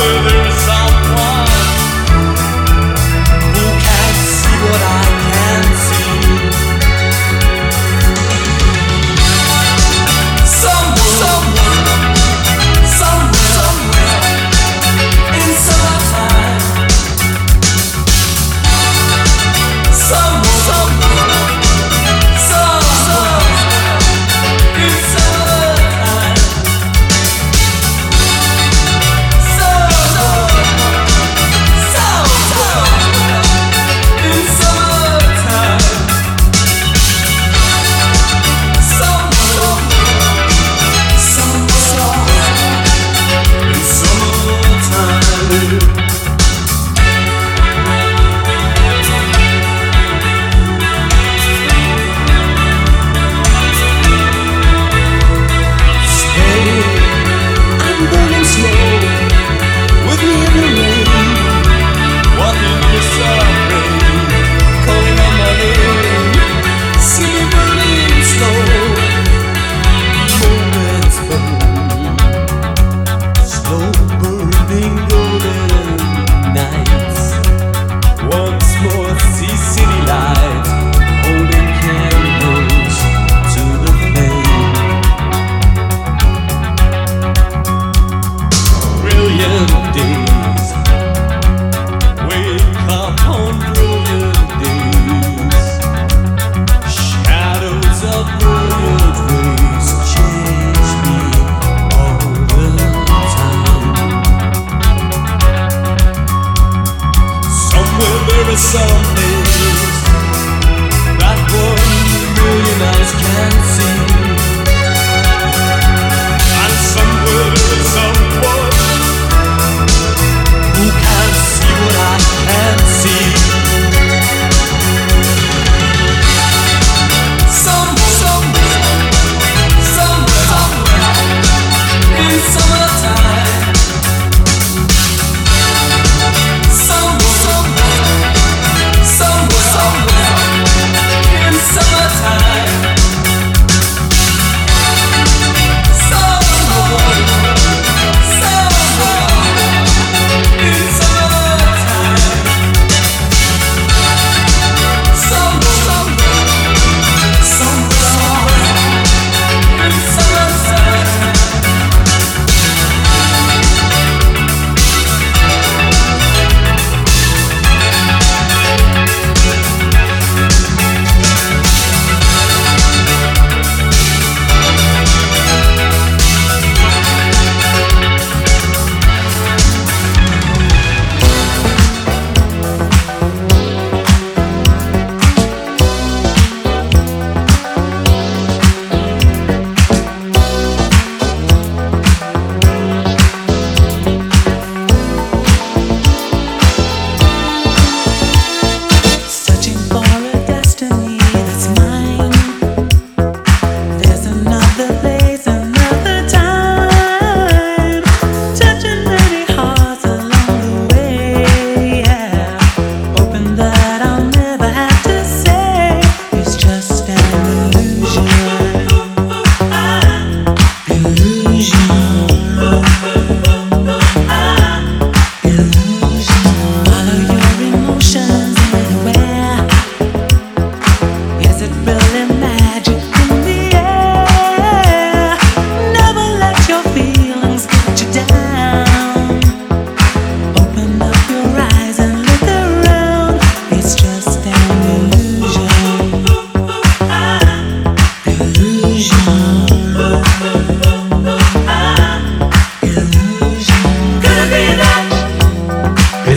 where there is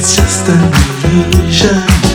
It's just an illusion.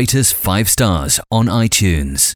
Rate us five stars on iTunes.